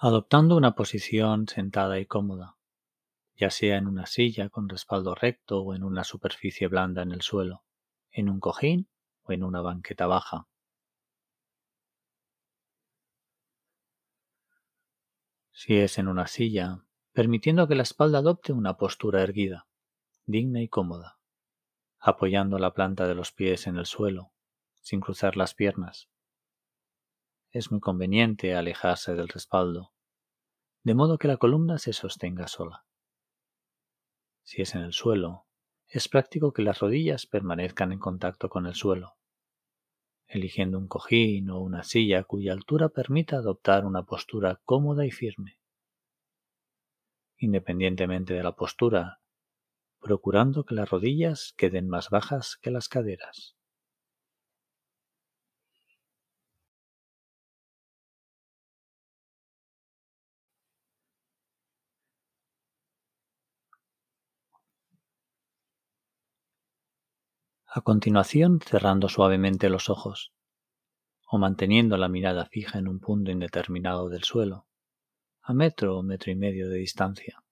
Adoptando una posición sentada y cómoda, ya sea en una silla con respaldo recto o en una superficie blanda en el suelo, en un cojín o en una banqueta baja. Si es en una silla, permitiendo que la espalda adopte una postura erguida, digna y cómoda, apoyando la planta de los pies en el suelo, sin cruzar las piernas es muy conveniente alejarse del respaldo, de modo que la columna se sostenga sola. Si es en el suelo, es práctico que las rodillas permanezcan en contacto con el suelo, eligiendo un cojín o una silla cuya altura permita adoptar una postura cómoda y firme. Independientemente de la postura, procurando que las rodillas queden más bajas que las caderas. A continuación, cerrando suavemente los ojos o manteniendo la mirada fija en un punto indeterminado del suelo, a metro o metro y medio de distancia.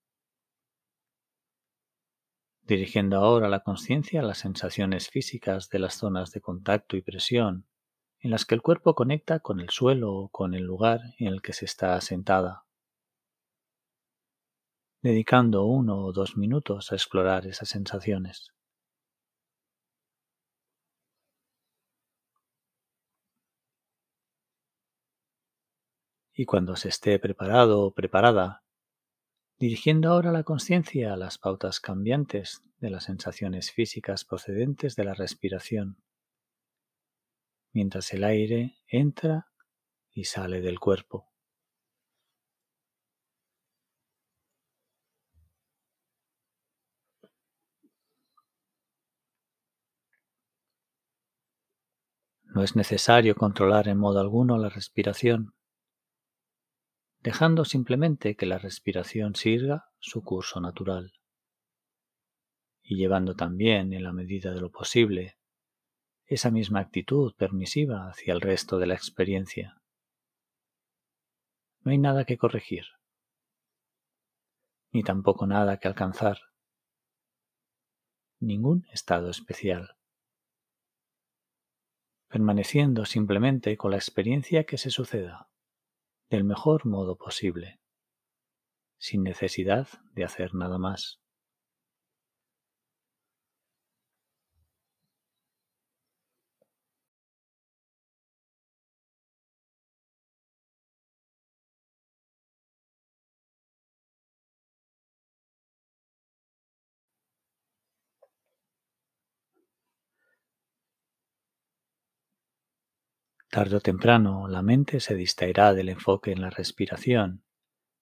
Dirigiendo ahora la conciencia a las sensaciones físicas de las zonas de contacto y presión en las que el cuerpo conecta con el suelo o con el lugar en el que se está asentada, dedicando uno o dos minutos a explorar esas sensaciones. Y cuando se esté preparado o preparada, dirigiendo ahora la conciencia a las pautas cambiantes de las sensaciones físicas procedentes de la respiración, mientras el aire entra y sale del cuerpo. No es necesario controlar en modo alguno la respiración dejando simplemente que la respiración siga su curso natural. Y llevando también, en la medida de lo posible, esa misma actitud permisiva hacia el resto de la experiencia. No hay nada que corregir, ni tampoco nada que alcanzar, ningún estado especial, permaneciendo simplemente con la experiencia que se suceda del mejor modo posible, sin necesidad de hacer nada más. Tarde o temprano la mente se distraerá del enfoque en la respiración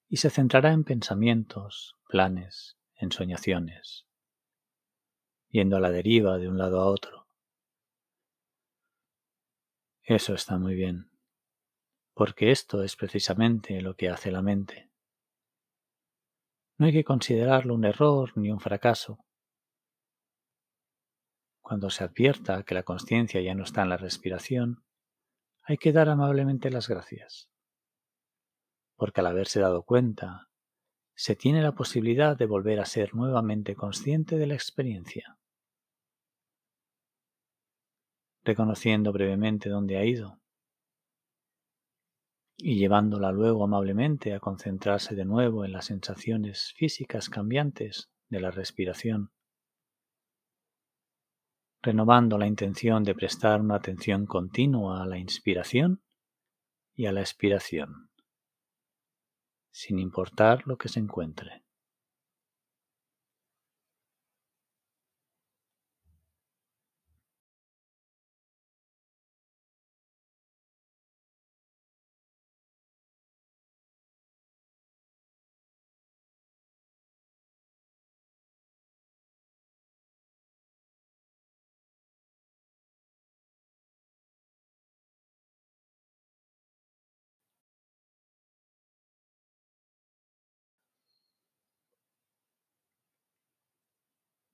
y se centrará en pensamientos, planes, ensoñaciones, yendo a la deriva de un lado a otro. Eso está muy bien, porque esto es precisamente lo que hace la mente. No hay que considerarlo un error ni un fracaso. Cuando se advierta que la conciencia ya no está en la respiración, hay que dar amablemente las gracias, porque al haberse dado cuenta, se tiene la posibilidad de volver a ser nuevamente consciente de la experiencia, reconociendo brevemente dónde ha ido. Y llevándola luego amablemente a concentrarse de nuevo en las sensaciones físicas cambiantes de la respiración renovando la intención de prestar una atención continua a la inspiración y a la expiración, sin importar lo que se encuentre.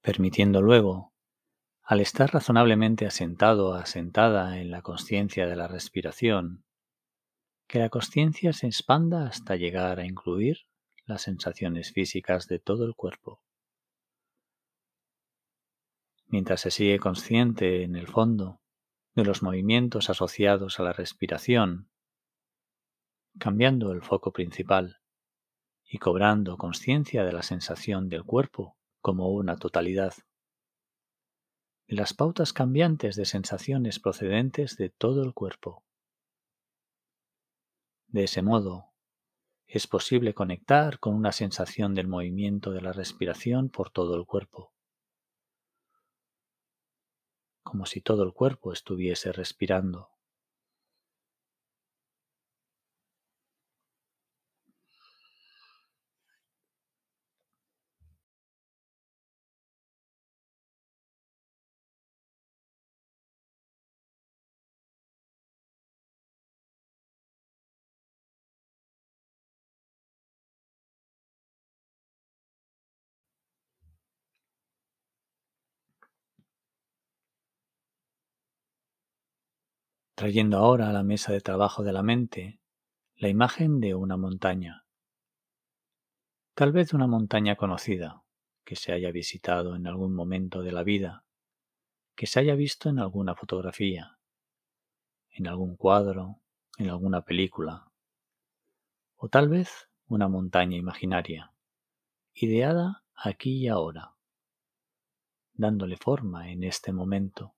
Permitiendo luego, al estar razonablemente asentado o asentada en la conciencia de la respiración, que la conciencia se expanda hasta llegar a incluir las sensaciones físicas de todo el cuerpo. Mientras se sigue consciente en el fondo de los movimientos asociados a la respiración, cambiando el foco principal y cobrando conciencia de la sensación del cuerpo como una totalidad, de las pautas cambiantes de sensaciones procedentes de todo el cuerpo. De ese modo, es posible conectar con una sensación del movimiento de la respiración por todo el cuerpo, como si todo el cuerpo estuviese respirando. Trayendo ahora a la mesa de trabajo de la mente la imagen de una montaña. Tal vez una montaña conocida, que se haya visitado en algún momento de la vida, que se haya visto en alguna fotografía, en algún cuadro, en alguna película, o tal vez una montaña imaginaria, ideada aquí y ahora, dándole forma en este momento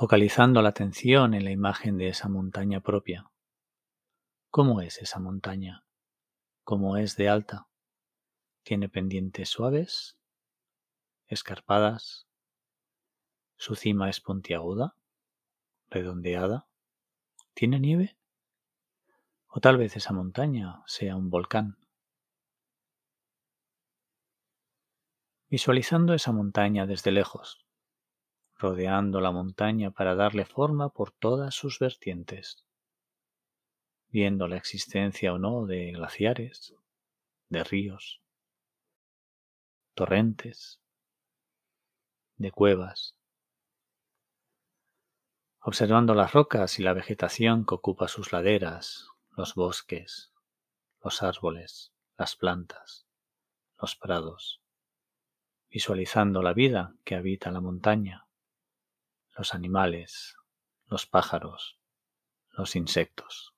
focalizando la atención en la imagen de esa montaña propia. ¿Cómo es esa montaña? ¿Cómo es de alta? ¿Tiene pendientes suaves? ¿Escarpadas? ¿Su cima es puntiaguda? ¿Redondeada? ¿Tiene nieve? O tal vez esa montaña sea un volcán. Visualizando esa montaña desde lejos, rodeando la montaña para darle forma por todas sus vertientes, viendo la existencia o no de glaciares, de ríos, torrentes, de cuevas, observando las rocas y la vegetación que ocupa sus laderas, los bosques, los árboles, las plantas, los prados, visualizando la vida que habita la montaña, los animales, los pájaros, los insectos.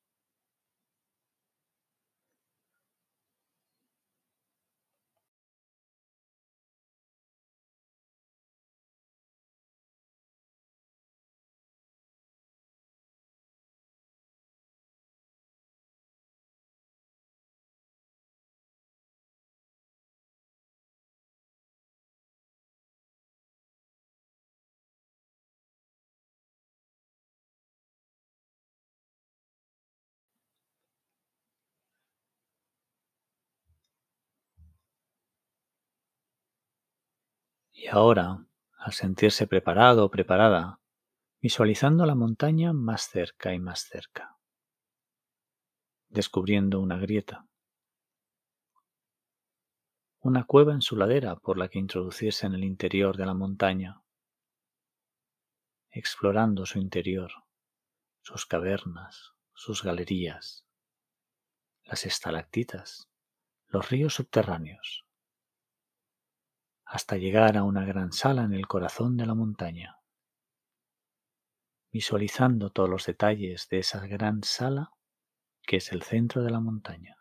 Y ahora, al sentirse preparado o preparada, visualizando la montaña más cerca y más cerca, descubriendo una grieta, una cueva en su ladera por la que introducirse en el interior de la montaña, explorando su interior, sus cavernas, sus galerías, las estalactitas, los ríos subterráneos, hasta llegar a una gran sala en el corazón de la montaña. Visualizando todos los detalles de esa gran sala que es el centro de la montaña.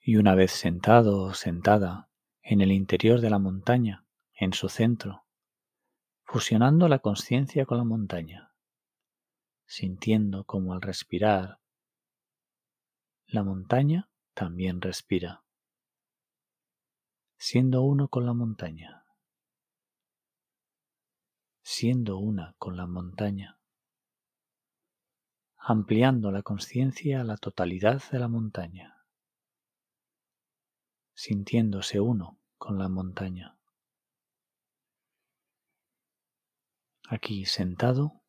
Y una vez sentado o sentada, en el interior de la montaña, en su centro, fusionando la conciencia con la montaña, sintiendo como al respirar, la montaña también respira, siendo uno con la montaña, siendo una con la montaña, ampliando la conciencia a la totalidad de la montaña, sintiéndose uno con la montaña. Aquí sentado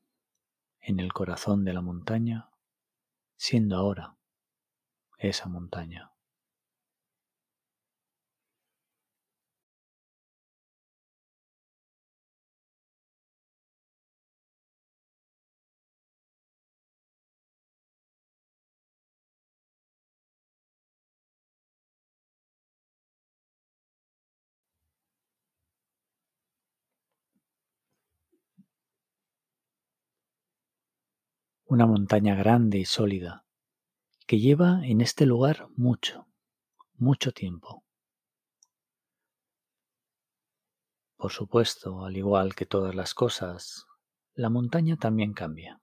en el corazón de la montaña, siendo ahora esa montaña. Una montaña grande y sólida que lleva en este lugar mucho, mucho tiempo. Por supuesto, al igual que todas las cosas, la montaña también cambia,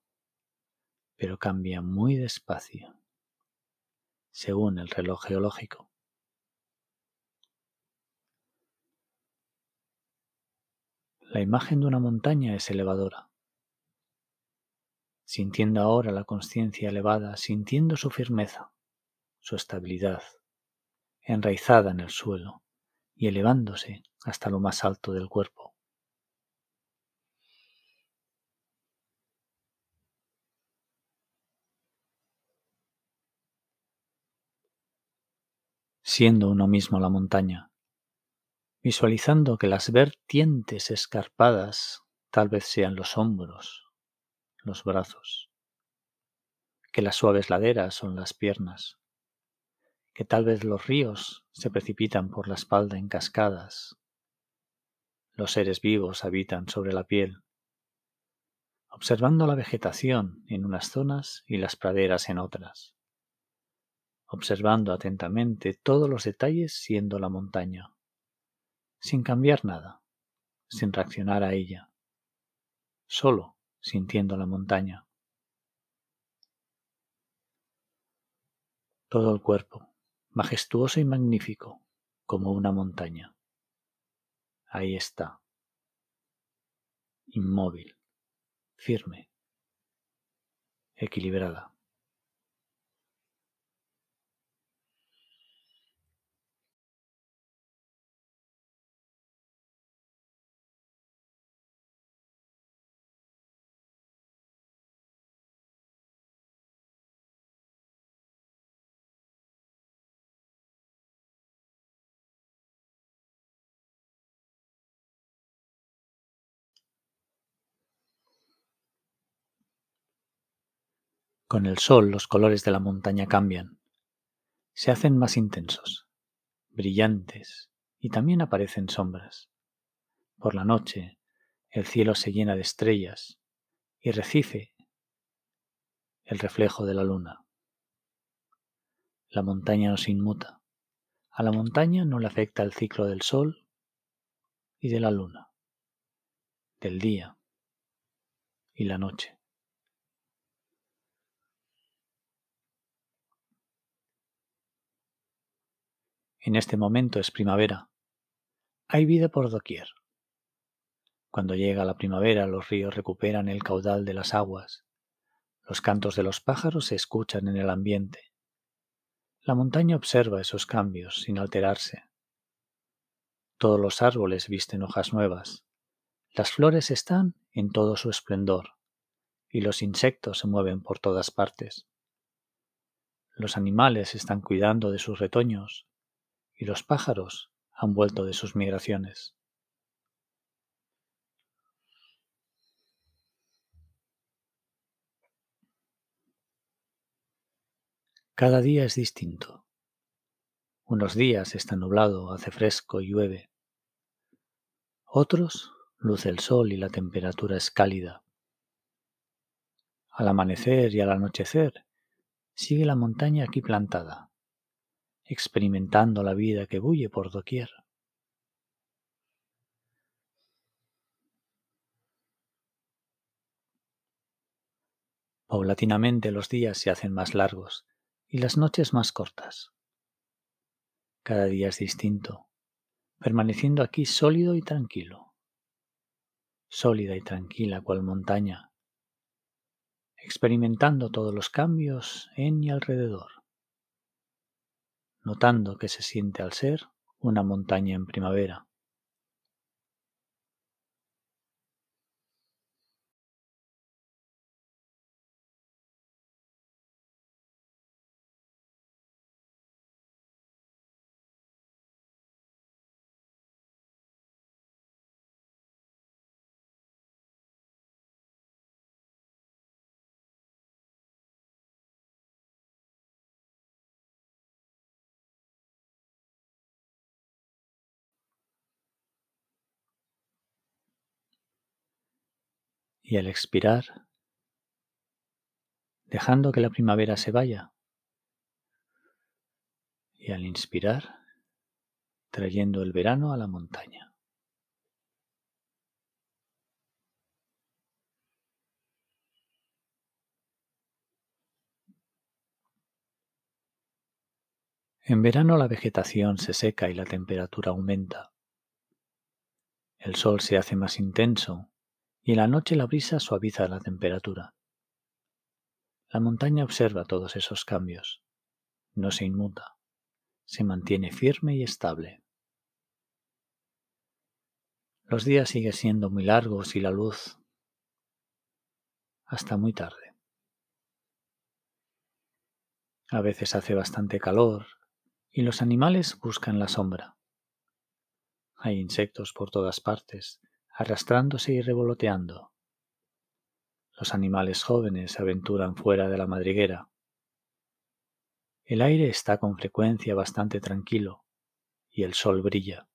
pero cambia muy despacio, según el reloj geológico. La imagen de una montaña es elevadora sintiendo ahora la conciencia elevada, sintiendo su firmeza, su estabilidad, enraizada en el suelo y elevándose hasta lo más alto del cuerpo. Siendo uno mismo la montaña, visualizando que las vertientes escarpadas tal vez sean los hombros, los brazos, que las suaves laderas son las piernas, que tal vez los ríos se precipitan por la espalda en cascadas, los seres vivos habitan sobre la piel, observando la vegetación en unas zonas y las praderas en otras, observando atentamente todos los detalles siendo la montaña, sin cambiar nada, sin reaccionar a ella, solo sintiendo la montaña. Todo el cuerpo, majestuoso y magnífico, como una montaña. Ahí está, inmóvil, firme, equilibrada. Con el sol los colores de la montaña cambian, se hacen más intensos, brillantes y también aparecen sombras. Por la noche el cielo se llena de estrellas y recife el reflejo de la luna. La montaña no se inmuta. A la montaña no le afecta el ciclo del sol y de la luna, del día y la noche. En este momento es primavera. Hay vida por doquier. Cuando llega la primavera los ríos recuperan el caudal de las aguas. Los cantos de los pájaros se escuchan en el ambiente. La montaña observa esos cambios sin alterarse. Todos los árboles visten hojas nuevas. Las flores están en todo su esplendor y los insectos se mueven por todas partes. Los animales están cuidando de sus retoños y los pájaros han vuelto de sus migraciones. Cada día es distinto. Unos días está nublado, hace fresco y llueve. Otros luce el sol y la temperatura es cálida. Al amanecer y al anochecer sigue la montaña aquí plantada, experimentando la vida que bulle por doquier. Paulatinamente los días se hacen más largos y las noches más cortas. Cada día es distinto, permaneciendo aquí sólido y tranquilo, sólida y tranquila cual montaña, experimentando todos los cambios en y alrededor, notando que se siente al ser una montaña en primavera. Y al expirar, dejando que la primavera se vaya, y al inspirar, trayendo el verano a la montaña. En verano la vegetación se seca y la temperatura aumenta. El sol se hace más intenso y en la noche la brisa suaviza la temperatura. La montaña observa todos esos cambios, no se inmuta, se mantiene firme y estable. Los días siguen siendo muy largos y la luz hasta muy tarde. A veces hace bastante calor y los animales buscan la sombra. Hay insectos por todas partes arrastrándose y revoloteando. Los animales jóvenes se aventuran fuera de la madriguera. El aire está con frecuencia bastante tranquilo y el sol brilla.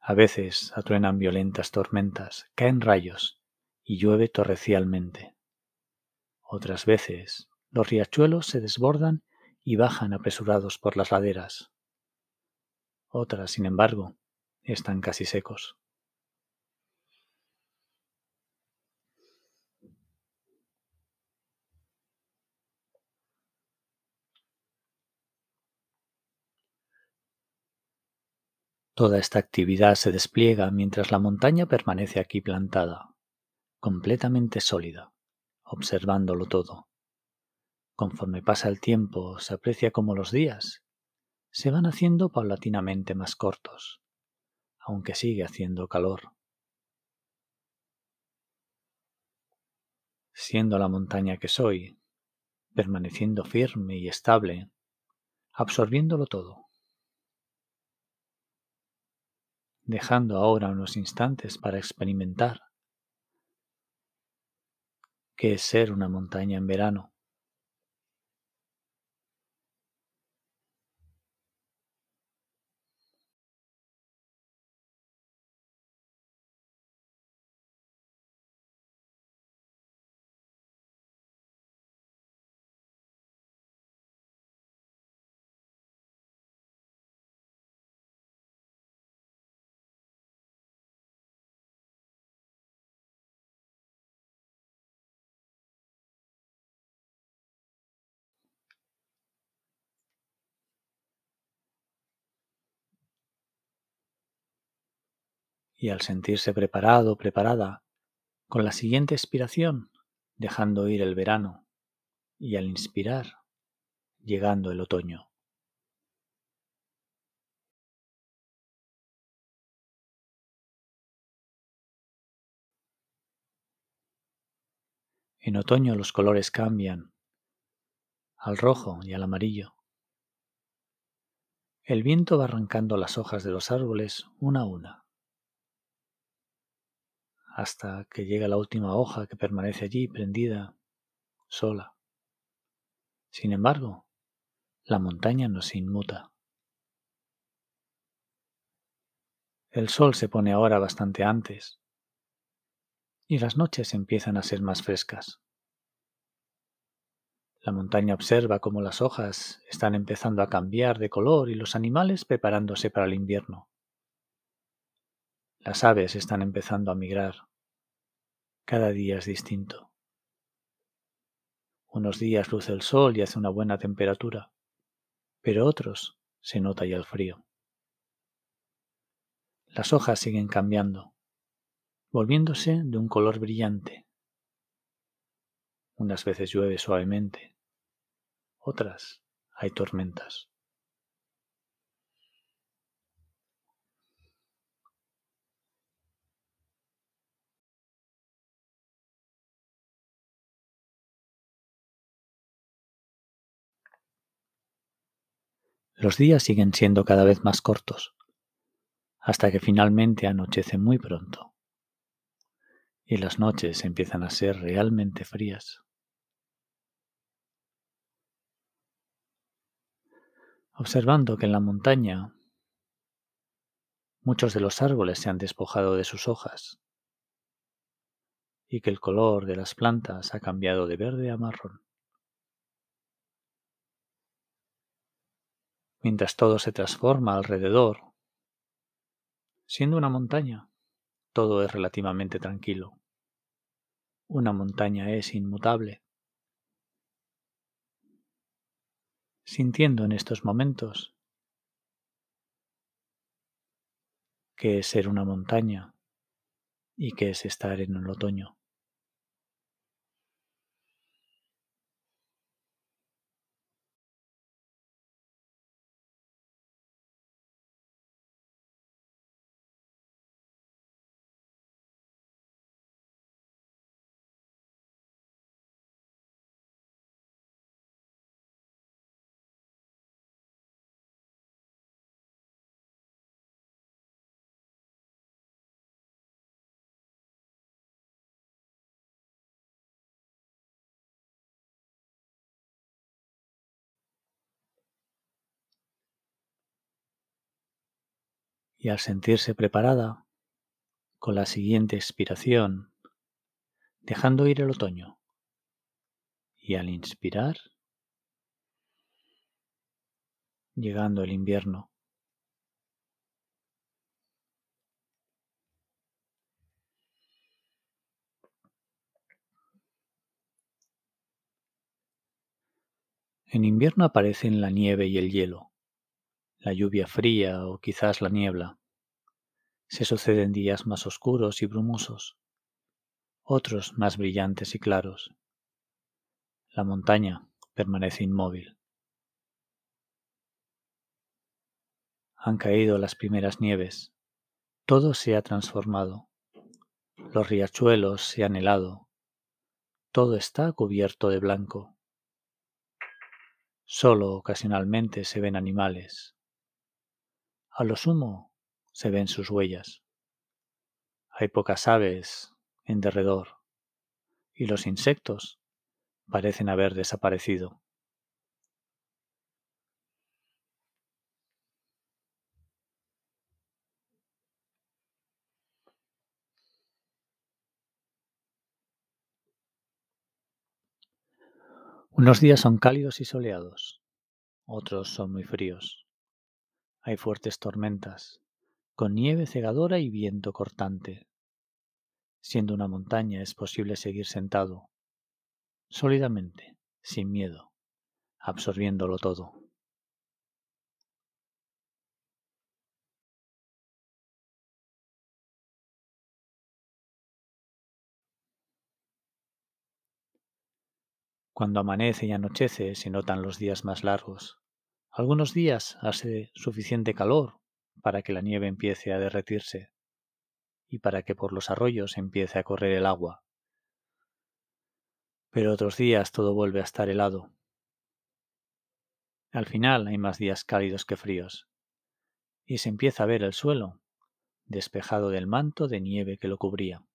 A veces atruenan violentas tormentas, caen rayos y llueve torrencialmente. Otras veces los riachuelos se desbordan y bajan apresurados por las laderas. Otras, sin embargo, están casi secos. Toda esta actividad se despliega mientras la montaña permanece aquí plantada, completamente sólida, observándolo todo. Conforme pasa el tiempo, se aprecia como los días se van haciendo paulatinamente más cortos, aunque sigue haciendo calor. Siendo la montaña que soy, permaneciendo firme y estable, absorbiéndolo todo. Dejando ahora unos instantes para experimentar qué es ser una montaña en verano. Y al sentirse preparado preparada, con la siguiente expiración, dejando ir el verano, y al inspirar, llegando el otoño. En otoño los colores cambian al rojo y al amarillo. El viento va arrancando las hojas de los árboles una a una hasta que llega la última hoja que permanece allí prendida, sola. Sin embargo, la montaña no se inmuta. El sol se pone ahora bastante antes y las noches empiezan a ser más frescas. La montaña observa cómo las hojas están empezando a cambiar de color y los animales preparándose para el invierno. Las aves están empezando a migrar. Cada día es distinto. Unos días luce el sol y hace una buena temperatura, pero otros se nota ya el frío. Las hojas siguen cambiando, volviéndose de un color brillante. Unas veces llueve suavemente, otras hay tormentas. Los días siguen siendo cada vez más cortos, hasta que finalmente anochece muy pronto y las noches empiezan a ser realmente frías. Observando que en la montaña muchos de los árboles se han despojado de sus hojas y que el color de las plantas ha cambiado de verde a marrón. Mientras todo se transforma alrededor, siendo una montaña, todo es relativamente tranquilo. Una montaña es inmutable. Sintiendo en estos momentos qué es ser una montaña y qué es estar en el otoño. Y al sentirse preparada, con la siguiente expiración, dejando ir el otoño, y al inspirar, llegando el invierno. En invierno aparecen la nieve y el hielo la lluvia fría o quizás la niebla. Se suceden días más oscuros y brumosos, otros más brillantes y claros. La montaña permanece inmóvil. Han caído las primeras nieves, todo se ha transformado, los riachuelos se han helado, todo está cubierto de blanco. Solo ocasionalmente se ven animales, a lo sumo se ven sus huellas. Hay pocas aves en derredor y los insectos parecen haber desaparecido. Unos días son cálidos y soleados, otros son muy fríos. Hay fuertes tormentas, con nieve cegadora y viento cortante. Siendo una montaña es posible seguir sentado, sólidamente, sin miedo, absorbiéndolo todo. Cuando amanece y anochece se notan los días más largos, algunos días hace suficiente calor para que la nieve empiece a derretirse y para que por los arroyos empiece a correr el agua. Pero otros días todo vuelve a estar helado. Al final hay más días cálidos que fríos, y se empieza a ver el suelo despejado del manto de nieve que lo cubría.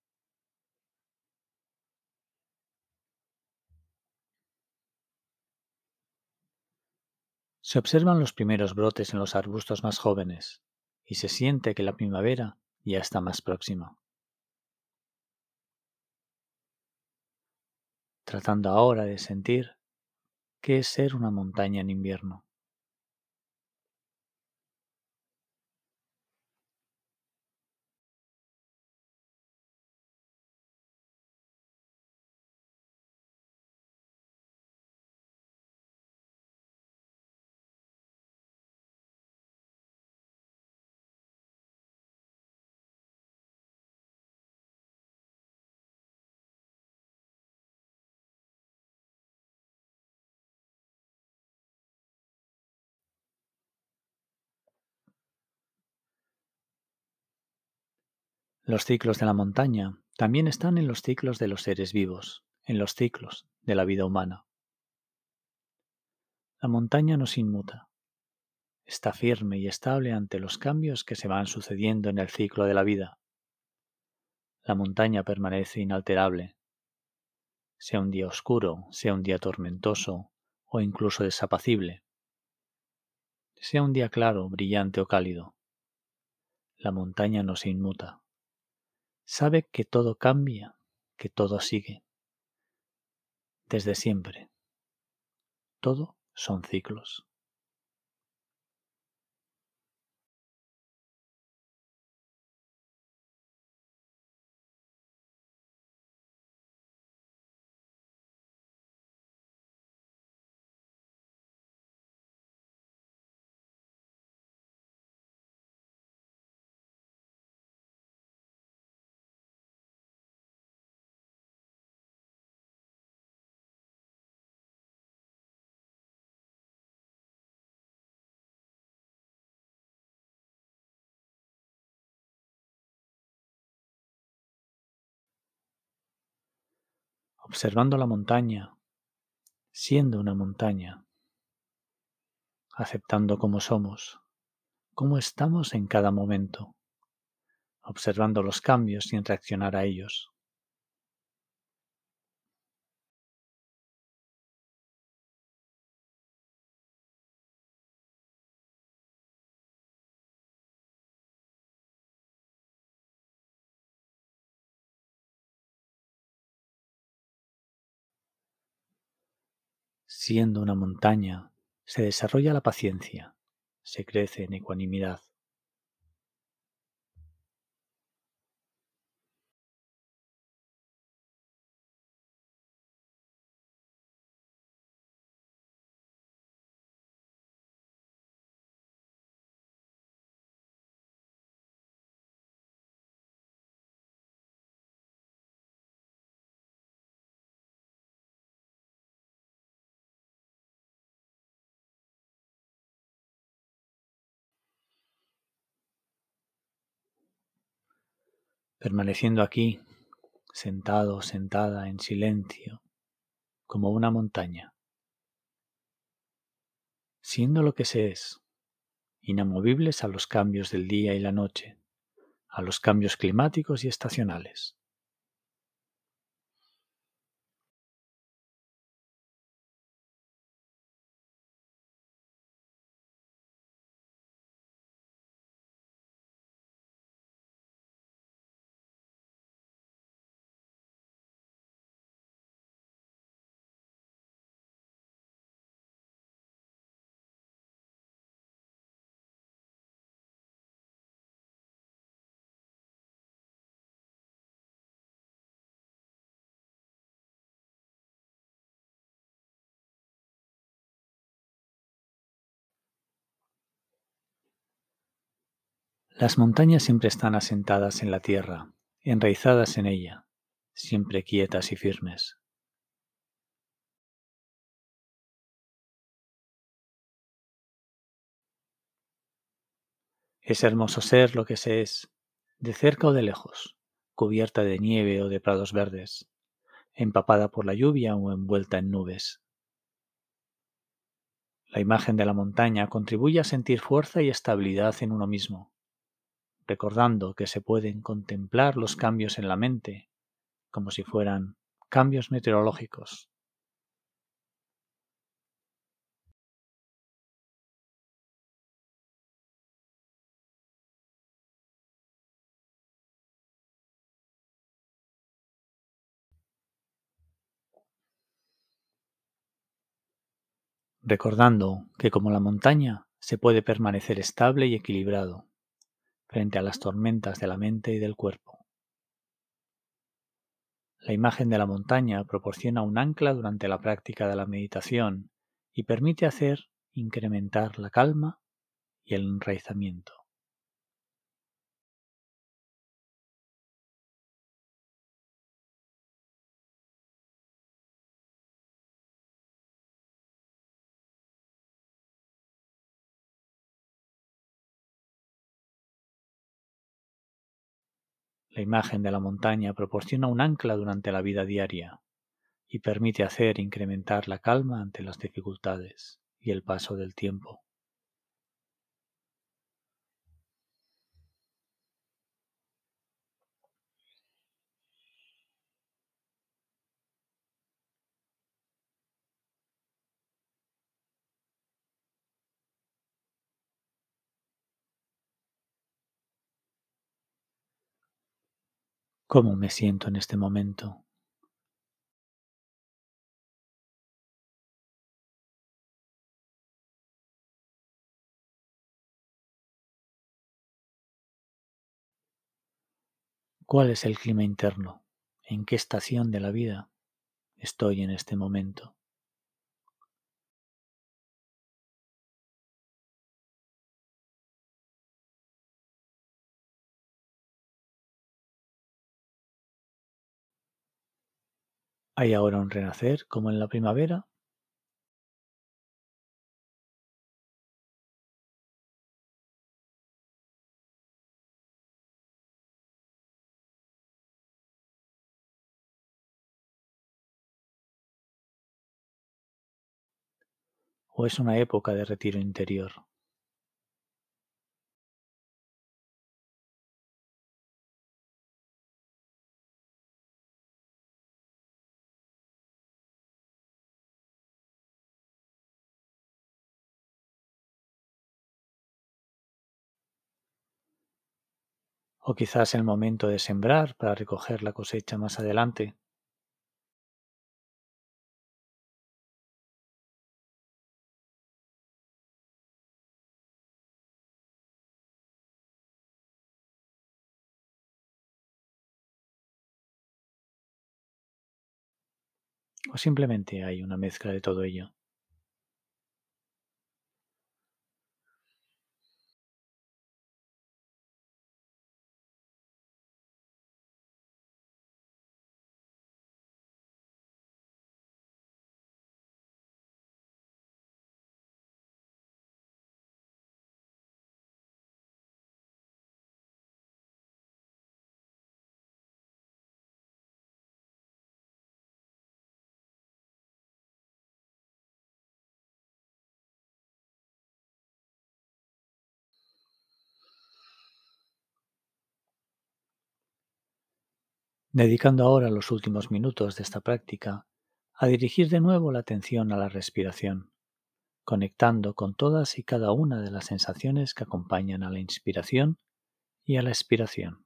Se observan los primeros brotes en los arbustos más jóvenes y se siente que la primavera ya está más próxima. Tratando ahora de sentir qué es ser una montaña en invierno. Los ciclos de la montaña también están en los ciclos de los seres vivos, en los ciclos de la vida humana. La montaña nos inmuta. Está firme y estable ante los cambios que se van sucediendo en el ciclo de la vida. La montaña permanece inalterable. Sea un día oscuro, sea un día tormentoso o incluso desapacible. Sea un día claro, brillante o cálido. La montaña no se inmuta. Sabe que todo cambia, que todo sigue. Desde siempre. Todo son ciclos. Observando la montaña, siendo una montaña, aceptando cómo somos, cómo estamos en cada momento, observando los cambios sin reaccionar a ellos. Siendo una montaña, se desarrolla la paciencia, se crece en ecuanimidad. Permaneciendo aquí, sentado, sentada, en silencio, como una montaña, siendo lo que se es, inamovibles a los cambios del día y la noche, a los cambios climáticos y estacionales. Las montañas siempre están asentadas en la tierra, enraizadas en ella, siempre quietas y firmes. Es hermoso ser lo que se es, de cerca o de lejos, cubierta de nieve o de prados verdes, empapada por la lluvia o envuelta en nubes. La imagen de la montaña contribuye a sentir fuerza y estabilidad en uno mismo, recordando que se pueden contemplar los cambios en la mente como si fueran cambios meteorológicos. recordando que como la montaña se puede permanecer estable y equilibrado frente a las tormentas de la mente y del cuerpo. La imagen de la montaña proporciona un ancla durante la práctica de la meditación y permite hacer incrementar la calma y el enraizamiento. La imagen de la montaña proporciona un ancla durante la vida diaria y permite hacer incrementar la calma ante las dificultades y el paso del tiempo. ¿Cómo me siento en este momento? ¿Cuál es el clima interno? ¿En qué estación de la vida estoy en este momento? ¿Hay ahora un renacer como en la primavera? ¿O es una época de retiro interior? O quizás el momento de sembrar para recoger la cosecha más adelante. O simplemente hay una mezcla de todo ello. Dedicando ahora los últimos minutos de esta práctica a dirigir de nuevo la atención a la respiración, conectando con todas y cada una de las sensaciones que acompañan a la inspiración y a la expiración.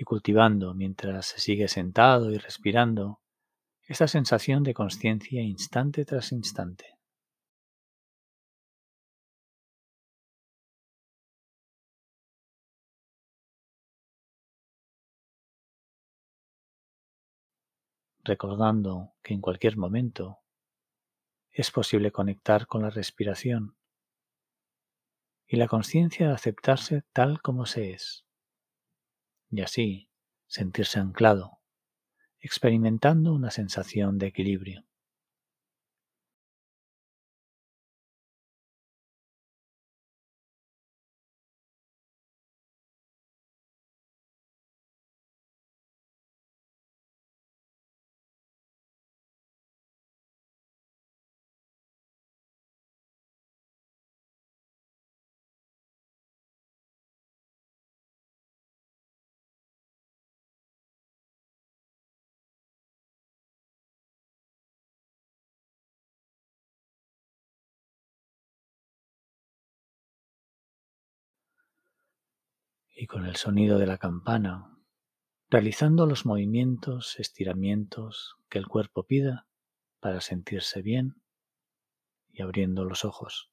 Y cultivando mientras se sigue sentado y respirando esa sensación de conciencia instante tras instante. recordando que en cualquier momento es posible conectar con la respiración y la conciencia de aceptarse tal como se es y así sentirse anclado, experimentando una sensación de equilibrio. Con el sonido de la campana, realizando los movimientos, estiramientos que el cuerpo pida para sentirse bien y abriendo los ojos.